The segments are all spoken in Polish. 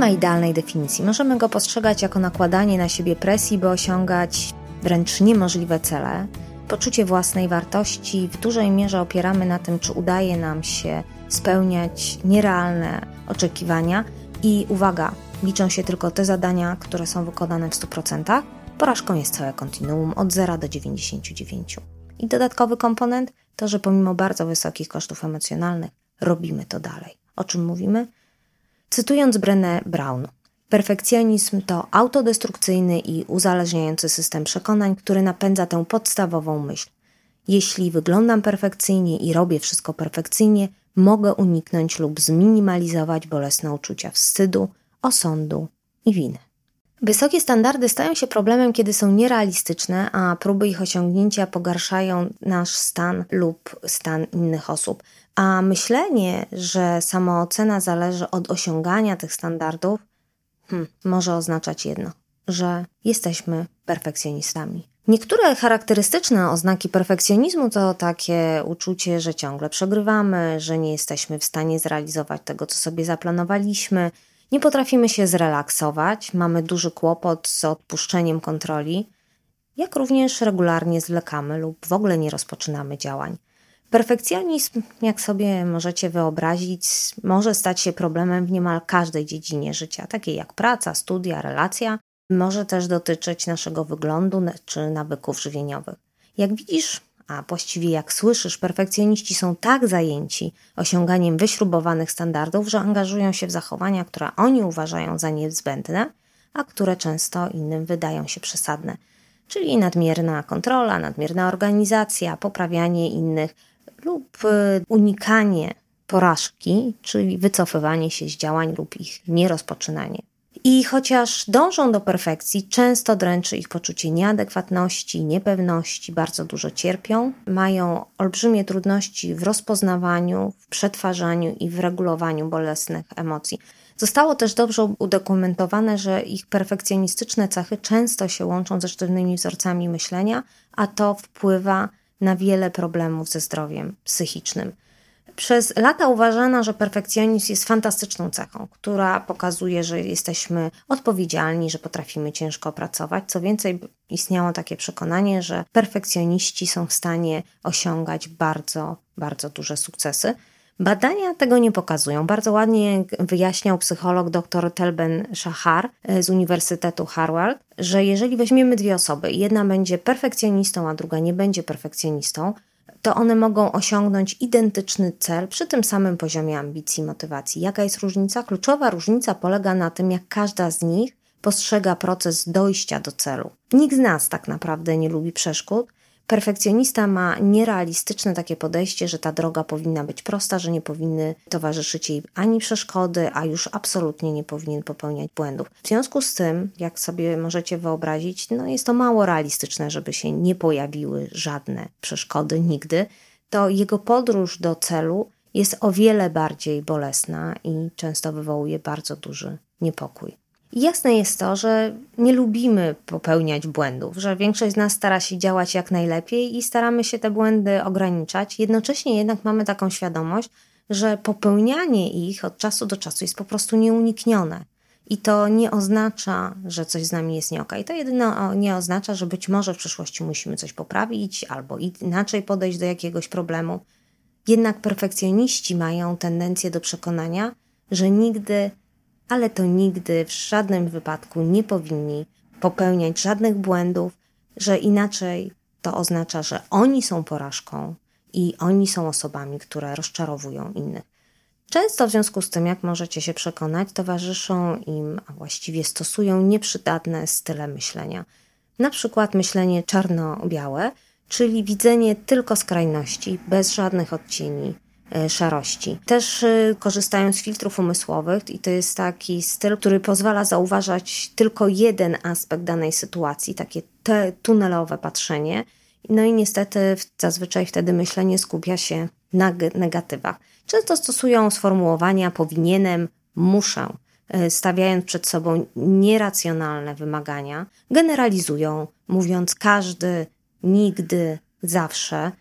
ma idealnej definicji. Możemy go postrzegać jako nakładanie na siebie presji, by osiągać wręcz niemożliwe cele. Poczucie własnej wartości w dużej mierze opieramy na tym, czy udaje nam się spełniać nierealne oczekiwania. I uwaga, liczą się tylko te zadania, które są wykonane w 100%. Porażką jest całe kontinuum od 0 do 99. I dodatkowy komponent to, że pomimo bardzo wysokich kosztów emocjonalnych robimy to dalej. O czym mówimy? Cytując Brené Brown, perfekcjonizm to autodestrukcyjny i uzależniający system przekonań, który napędza tę podstawową myśl. Jeśli wyglądam perfekcyjnie i robię wszystko perfekcyjnie, mogę uniknąć lub zminimalizować bolesne uczucia wstydu, osądu i winy. Wysokie standardy stają się problemem, kiedy są nierealistyczne, a próby ich osiągnięcia pogarszają nasz stan lub stan innych osób. A myślenie, że samoocena zależy od osiągania tych standardów, hmm, może oznaczać jedno: że jesteśmy perfekcjonistami. Niektóre charakterystyczne oznaki perfekcjonizmu to takie uczucie, że ciągle przegrywamy, że nie jesteśmy w stanie zrealizować tego, co sobie zaplanowaliśmy, nie potrafimy się zrelaksować, mamy duży kłopot z odpuszczeniem kontroli, jak również regularnie zwlekamy lub w ogóle nie rozpoczynamy działań. Perfekcjonizm, jak sobie możecie wyobrazić, może stać się problemem w niemal każdej dziedzinie życia, takiej jak praca, studia, relacja. Może też dotyczyć naszego wyglądu czy nawyków żywieniowych. Jak widzisz, a właściwie jak słyszysz, perfekcjoniści są tak zajęci osiąganiem wyśrubowanych standardów, że angażują się w zachowania, które oni uważają za niezbędne, a które często innym wydają się przesadne. Czyli nadmierna kontrola, nadmierna organizacja, poprawianie innych lub y, unikanie porażki, czyli wycofywanie się z działań lub ich nierozpoczynanie. I chociaż dążą do perfekcji, często dręczy ich poczucie nieadekwatności, niepewności, bardzo dużo cierpią, mają olbrzymie trudności w rozpoznawaniu, w przetwarzaniu i w regulowaniu bolesnych emocji. Zostało też dobrze udokumentowane, że ich perfekcjonistyczne cechy często się łączą ze sztywnymi wzorcami myślenia, a to wpływa na wiele problemów ze zdrowiem psychicznym. Przez lata uważano, że perfekcjonizm jest fantastyczną cechą, która pokazuje, że jesteśmy odpowiedzialni, że potrafimy ciężko pracować. Co więcej, istniało takie przekonanie, że perfekcjoniści są w stanie osiągać bardzo, bardzo duże sukcesy. Badania tego nie pokazują. Bardzo ładnie wyjaśniał psycholog dr Telben Shahar z Uniwersytetu Harvard, że jeżeli weźmiemy dwie osoby, jedna będzie perfekcjonistą, a druga nie będzie perfekcjonistą, to one mogą osiągnąć identyczny cel przy tym samym poziomie ambicji i motywacji. Jaka jest różnica? Kluczowa różnica polega na tym, jak każda z nich postrzega proces dojścia do celu. Nikt z nas tak naprawdę nie lubi przeszkód, Perfekcjonista ma nierealistyczne takie podejście, że ta droga powinna być prosta, że nie powinny towarzyszyć jej ani przeszkody, a już absolutnie nie powinien popełniać błędów. W związku z tym, jak sobie możecie wyobrazić, no jest to mało realistyczne, żeby się nie pojawiły żadne przeszkody nigdy. To jego podróż do celu jest o wiele bardziej bolesna i często wywołuje bardzo duży niepokój. Jasne jest to, że nie lubimy popełniać błędów, że większość z nas stara się działać jak najlepiej i staramy się te błędy ograniczać. Jednocześnie jednak mamy taką świadomość, że popełnianie ich od czasu do czasu jest po prostu nieuniknione. I to nie oznacza, że coś z nami jest nie okay. To jedynie nie oznacza, że być może w przyszłości musimy coś poprawić albo inaczej podejść do jakiegoś problemu. Jednak perfekcjoniści mają tendencję do przekonania, że nigdy ale to nigdy w żadnym wypadku nie powinni popełniać żadnych błędów, że inaczej to oznacza, że oni są porażką i oni są osobami, które rozczarowują innych. Często w związku z tym, jak możecie się przekonać, towarzyszą im, a właściwie stosują nieprzydatne style myślenia. Na przykład myślenie czarno-białe, czyli widzenie tylko skrajności, bez żadnych odcieni, szarości. Też e, korzystają z filtrów umysłowych i to jest taki styl, który pozwala zauważać tylko jeden aspekt danej sytuacji, takie te tunelowe patrzenie. No i niestety zazwyczaj wtedy myślenie skupia się na negatywach. Często stosują sformułowania powinienem, muszę, e, stawiając przed sobą nieracjonalne wymagania, generalizują, mówiąc każdy, nigdy, zawsze,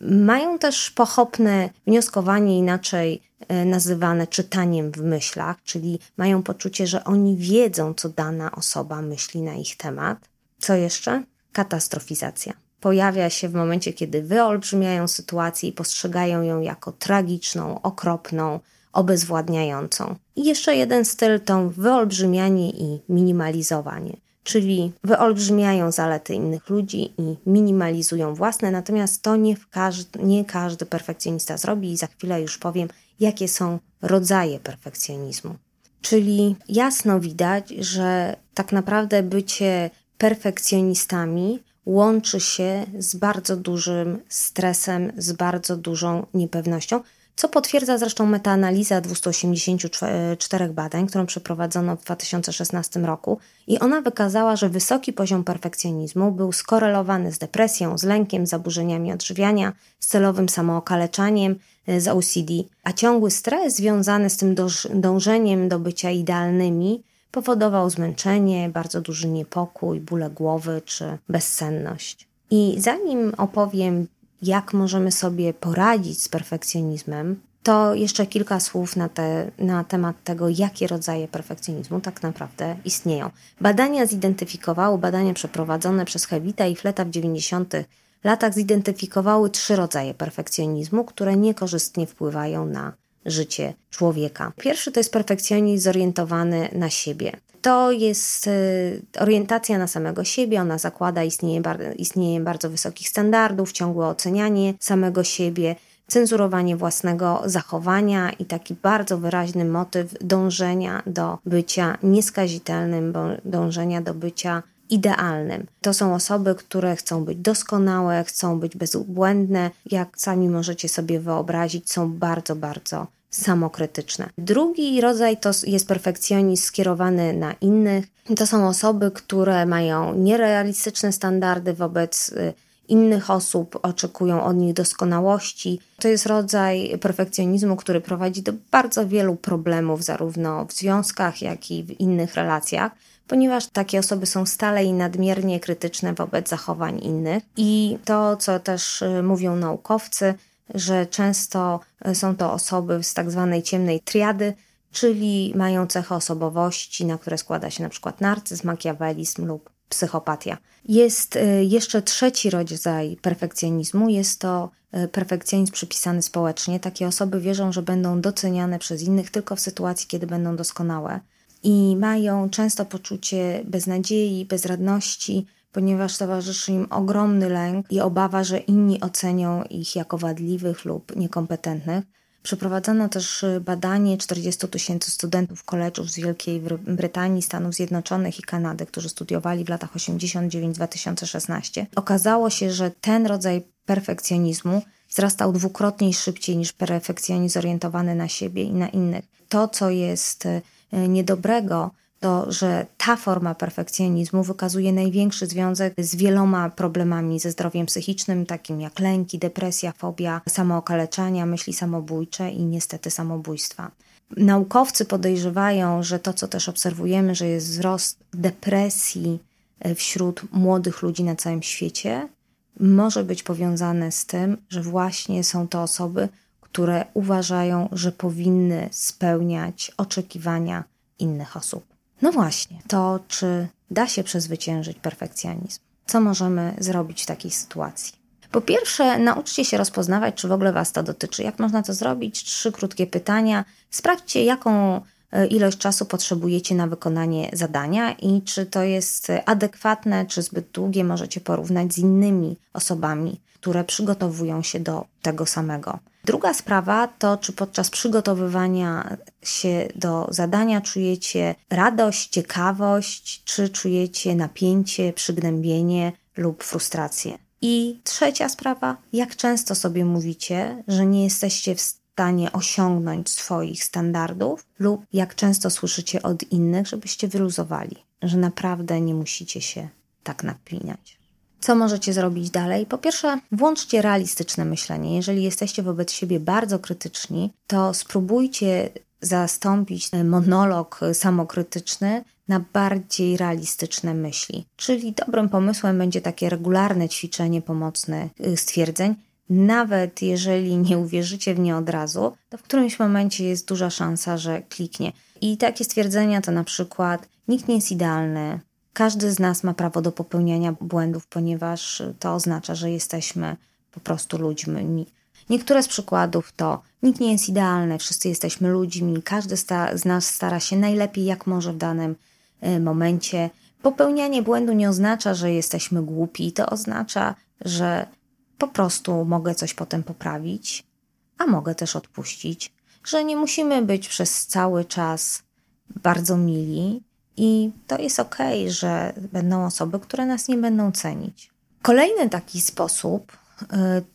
Mają też pochopne wnioskowanie, inaczej e, nazywane czytaniem w myślach, czyli mają poczucie, że oni wiedzą, co dana osoba myśli na ich temat. Co jeszcze? Katastrofizacja. Pojawia się w momencie, kiedy wyolbrzymiają sytuację i postrzegają ją jako tragiczną, okropną, obezwładniającą. I jeszcze jeden styl to wyolbrzymianie i minimalizowanie czyli wyolbrzymiają zalety innych ludzi i minimalizują własne, natomiast to nie, każdy, nie każdy perfekcjonista zrobi i za chwilę już powiem, jakie są rodzaje perfekcjonizmu. Czyli jasno widać, że tak naprawdę bycie perfekcjonistami łączy się z bardzo dużym stresem, z bardzo dużą niepewnością, co potwierdza zresztą metaanaliza 284 badań, którą przeprowadzono w 2016 roku i ona wykazała, że wysoki poziom perfekcjonizmu był skorelowany z depresją, z lękiem, zaburzeniami odżywiania, z celowym samookaleczaniem, e, z OCD, a ciągły stres związany z tym dążeniem do bycia idealnymi powodował zmęczenie, bardzo duży niepokój, bóle głowy czy bezsenność. I zanim opowiem jak możemy sobie poradzić z perfekcjonizmem, to jeszcze kilka słów na, te, na temat tego, jakie rodzaje perfekcjonizmu tak naprawdę istnieją. Badania zidentyfikowały, badania przeprowadzone przez Hewita i Fleta w 90. latach zidentyfikowały trzy rodzaje perfekcjonizmu, które niekorzystnie wpływają na życie człowieka. Pierwszy to jest perfekcjonizm zorientowany na siebie. To jest y, orientacja na samego siebie, ona zakłada istnienie, istnienie bardzo wysokich standardów, ciągłe ocenianie samego siebie, cenzurowanie własnego zachowania i taki bardzo wyraźny motyw dążenia do bycia nieskazitelnym, dążenia do bycia idealnym. To są osoby, które chcą być doskonałe, chcą być bezbłędne, jak sami możecie sobie wyobrazić, są bardzo, bardzo samokrytyczne. Drugi rodzaj to jest perfekcjonizm skierowany na innych. To są osoby, które mają nierealistyczne standardy wobec y, innych osób, oczekują od nich doskonałości. To jest rodzaj perfekcjonizmu, który prowadzi do bardzo wielu problemów, zarówno w związkach, jak i w innych relacjach ponieważ takie osoby są stale i nadmiernie krytyczne wobec zachowań innych. I to, co też y, mówią naukowcy, że często e, są to osoby z tak zwanej ciemnej triady, czyli mają cechy osobowości, na które składa się na przykład narcyzm, makiawelizm lub psychopatia. Jest e, jeszcze trzeci rodzaj perfekcjonizmu, jest to e, perfekcjonizm przypisany społecznie. Takie osoby wierzą, że będą doceniane przez innych tylko w sytuacji, kiedy będą doskonałe i mają często poczucie beznadziei, bezradności, ponieważ towarzyszy im ogromny lęk i obawa, że inni ocenią ich jako wadliwych lub niekompetentnych. Przeprowadzono też badanie 40 tysięcy studentów college'ów z Wielkiej Brytanii, Stanów Zjednoczonych i Kanady, którzy studiowali w latach 89-2016. Okazało się, że ten rodzaj perfekcjonizmu wzrastał dwukrotnie szybciej niż perfekcjonizm zorientowany na siebie i na innych. To, co jest e, niedobrego, to, że ta forma perfekcjonizmu wykazuje największy związek z wieloma problemami ze zdrowiem psychicznym, takim jak lęki, depresja, fobia, samookaleczania, myśli samobójcze i niestety samobójstwa. Naukowcy podejrzewają, że to, co też obserwujemy, że jest wzrost depresji e, wśród młodych ludzi na całym świecie, może być powiązane z tym, że właśnie są to osoby, które uważają, że powinny spełniać oczekiwania innych osób. No właśnie, to czy da się przezwyciężyć perfekcjonizm? Co możemy zrobić w takiej sytuacji? Po pierwsze, nauczcie się rozpoznawać, czy w ogóle Was to dotyczy. Jak można to zrobić? Trzy krótkie pytania. Sprawdźcie, jaką e, ilość czasu potrzebujecie na wykonanie zadania i czy to jest adekwatne, czy zbyt długie. Możecie porównać z innymi osobami, które przygotowują się do tego samego. Druga sprawa to, czy podczas przygotowywania się do zadania czujecie radość, ciekawość, czy czujecie napięcie, przygnębienie lub frustrację. I trzecia sprawa, jak często sobie mówicie, że nie jesteście w stanie osiągnąć swoich standardów, lub jak często słyszycie od innych, żebyście wyluzowali, że naprawdę nie musicie się tak napinać. Co możecie zrobić dalej? Po pierwsze, włączcie realistyczne myślenie. Jeżeli jesteście wobec siebie bardzo krytyczni, to spróbujcie zastąpić monolog samokrytyczny na bardziej realistyczne myśli. Czyli dobrym pomysłem będzie takie regularne ćwiczenie pomocne y, stwierdzeń. nawet jeżeli nie uwierzycie w nie od razu, to w którymś momencie jest duża szansa, że kliknie. I takie stwierdzenia to na przykład nikt nie jest idealny, każdy z nas ma prawo do popełniania błędów, ponieważ to oznacza, że jesteśmy po prostu ludźmi. Niektóre z przykładów to nikt nie jest idealny, wszyscy jesteśmy ludźmi, każdy z nas stara się najlepiej jak może w danym y, momencie. Popełnianie błędu nie oznacza, że jesteśmy głupi, to oznacza, że po prostu mogę coś potem poprawić, a mogę też odpuścić, że nie musimy być przez cały czas bardzo mili i to jest ok, że będą osoby, które nas nie będą cenić. Kolejny taki sposób y,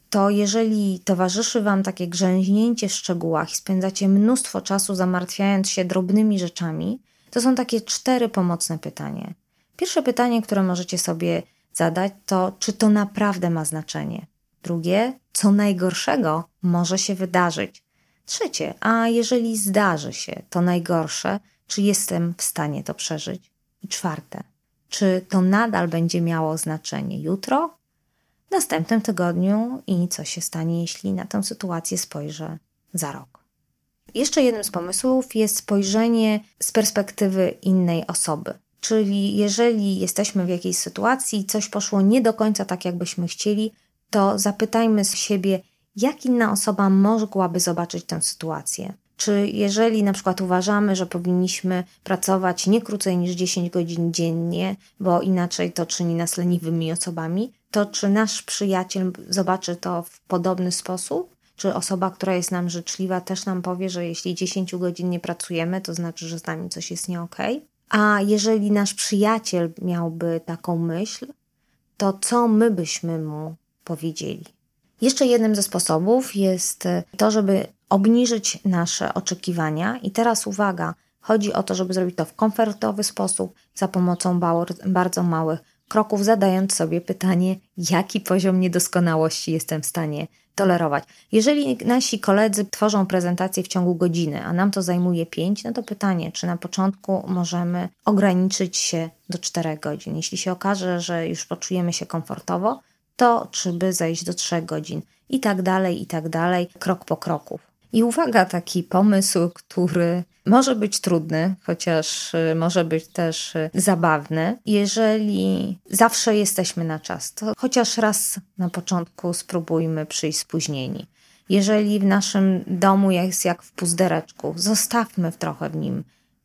to jeżeli towarzyszy Wam takie grzęźnięcie w szczegółach i spędzacie mnóstwo czasu zamartwiając się drobnymi rzeczami, to są takie cztery pomocne pytania. Pierwsze pytanie, które możecie sobie zadać, to czy to naprawdę ma znaczenie? Drugie, co najgorszego może się wydarzyć? Trzecie, a jeżeli zdarzy się to najgorsze, czy jestem w stanie to przeżyć? I czwarte, czy to nadal będzie miało znaczenie jutro, w następnym tygodniu i co się stanie, jeśli na tę sytuację spojrzę za rok? Jeszcze jednym z pomysłów jest spojrzenie z perspektywy innej osoby. Czyli jeżeli jesteśmy w jakiejś sytuacji i coś poszło nie do końca tak, jakbyśmy chcieli, to zapytajmy siebie, jak inna osoba mogłaby zobaczyć tę sytuację. Czy jeżeli na przykład uważamy, że powinniśmy pracować nie krócej niż 10 godzin dziennie, bo inaczej to czyni nas leniwymi osobami, to czy nasz przyjaciel zobaczy to w podobny sposób? Czy osoba, która jest nam życzliwa, też nam powie, że jeśli 10 godzin nie pracujemy, to znaczy, że z nami coś jest nie? Okay? A jeżeli nasz przyjaciel miałby taką myśl, to co my byśmy mu powiedzieli? Jeszcze jednym ze sposobów jest to, żeby obniżyć nasze oczekiwania. I teraz uwaga, chodzi o to, żeby zrobić to w komfortowy sposób, za pomocą bardzo małych kroków, zadając sobie pytanie, jaki poziom niedoskonałości jestem w stanie tolerować. Jeżeli nasi koledzy tworzą prezentację w ciągu godziny, a nam to zajmuje 5, no to pytanie, czy na początku możemy ograniczyć się do 4 godzin. Jeśli się okaże, że już poczujemy się komfortowo, to czy by zejść do 3 godzin i tak dalej, i tak dalej, krok po kroku. I uwaga, taki pomysł, który może być trudny, chociaż y, może być też y, zabawny, jeżeli zawsze jesteśmy na czas. To chociaż raz na początku spróbujmy przyjść spóźnieni. Jeżeli w naszym domu jest jak w puzdereczku, zostawmy trochę w nim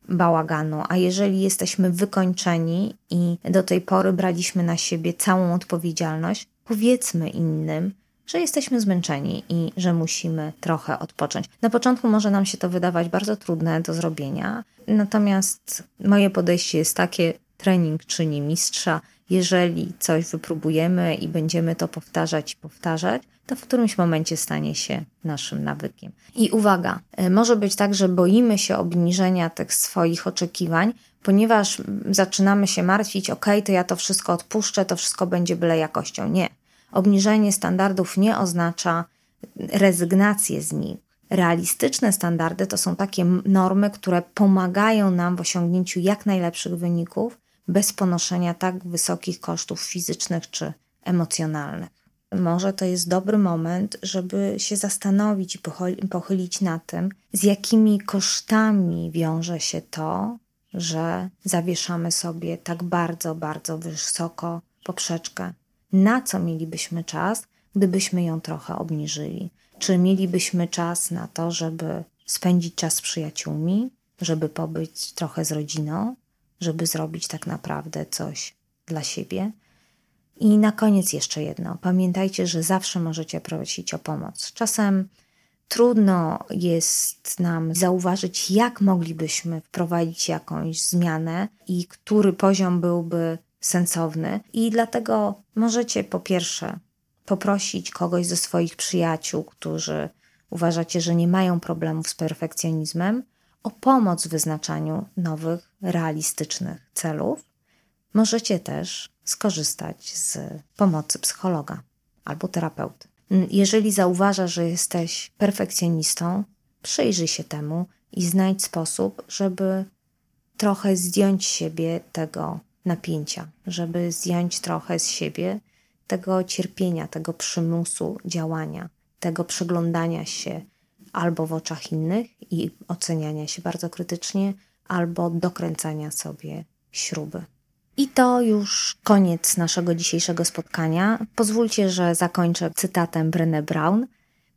bałaganu, a jeżeli jesteśmy wykończeni i do tej pory braliśmy na siebie całą odpowiedzialność, powiedzmy innym, że jesteśmy zmęczeni i że musimy trochę odpocząć. Na początku może nam się to wydawać bardzo trudne do zrobienia, natomiast moje podejście jest takie: trening czyni mistrza. Jeżeli coś wypróbujemy i będziemy to powtarzać i powtarzać, to w którymś momencie stanie się naszym nawykiem. I uwaga, e, może być tak, że boimy się obniżenia tych swoich oczekiwań, ponieważ zaczynamy się martwić, ok, to ja to wszystko odpuszczę, to wszystko będzie byle jakością. Nie. Obniżenie standardów nie oznacza rezygnację z nich. Realistyczne standardy to są takie normy, które pomagają nam w osiągnięciu jak najlepszych wyników bez ponoszenia tak wysokich kosztów fizycznych czy emocjonalnych. Może to jest dobry moment, żeby się zastanowić i pochylić na tym, z jakimi kosztami wiąże się to, że zawieszamy sobie tak bardzo, bardzo wysoko poprzeczkę na co mielibyśmy czas, gdybyśmy ją trochę obniżyli? Czy mielibyśmy czas na to, żeby spędzić czas z przyjaciółmi, żeby pobyć trochę z rodziną, żeby zrobić tak naprawdę coś dla siebie? I na koniec jeszcze jedno. Pamiętajcie, że zawsze możecie prosić o pomoc. Czasem trudno jest nam zauważyć, jak moglibyśmy wprowadzić jakąś zmianę i który poziom byłby sensowny i dlatego możecie po pierwsze poprosić kogoś ze swoich przyjaciół, którzy uważacie, że nie mają problemów z perfekcjonizmem, o pomoc w wyznaczaniu nowych, realistycznych celów. Możecie też skorzystać z pomocy psychologa albo terapeuty. Jeżeli zauważasz, że jesteś perfekcjonistą, przyjrzyj się temu i znajdź sposób, żeby trochę zdjąć siebie tego napięcia, żeby zdjąć trochę z siebie tego cierpienia, tego przymusu działania, tego przeglądania się albo w oczach innych i oceniania się bardzo krytycznie, albo dokręcania sobie śruby. I to już koniec naszego dzisiejszego spotkania. Pozwólcie, że zakończę cytatem Brené Brown.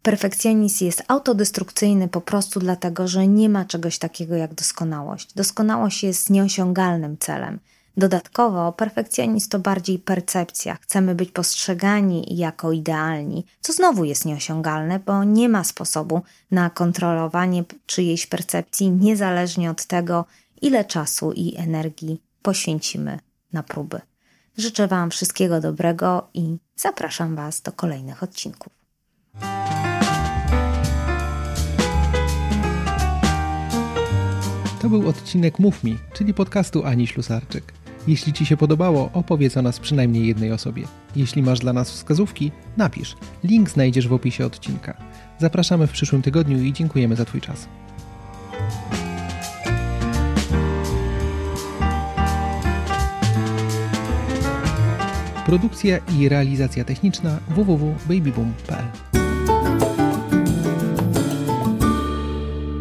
Perfekcjonizm jest autodestrukcyjny po prostu dlatego, że nie ma czegoś takiego jak doskonałość. Doskonałość jest nieosiągalnym celem. Dodatkowo perfekcjonizm to bardziej percepcja. Chcemy być postrzegani jako idealni, co znowu jest nieosiągalne, bo nie ma sposobu na kontrolowanie czyjejś percepcji niezależnie od tego, ile czasu i energii poświęcimy na próby. Życzę Wam wszystkiego dobrego i zapraszam Was do kolejnych odcinków. To był odcinek Mów Mi, czyli podcastu Ani Ślusarczyk. Jeśli Ci się podobało, opowiedz o nas przynajmniej jednej osobie. Jeśli masz dla nas wskazówki, napisz. Link znajdziesz w opisie odcinka. Zapraszamy w przyszłym tygodniu i dziękujemy za Twój czas. Produkcja i realizacja techniczna www.babyboom.pl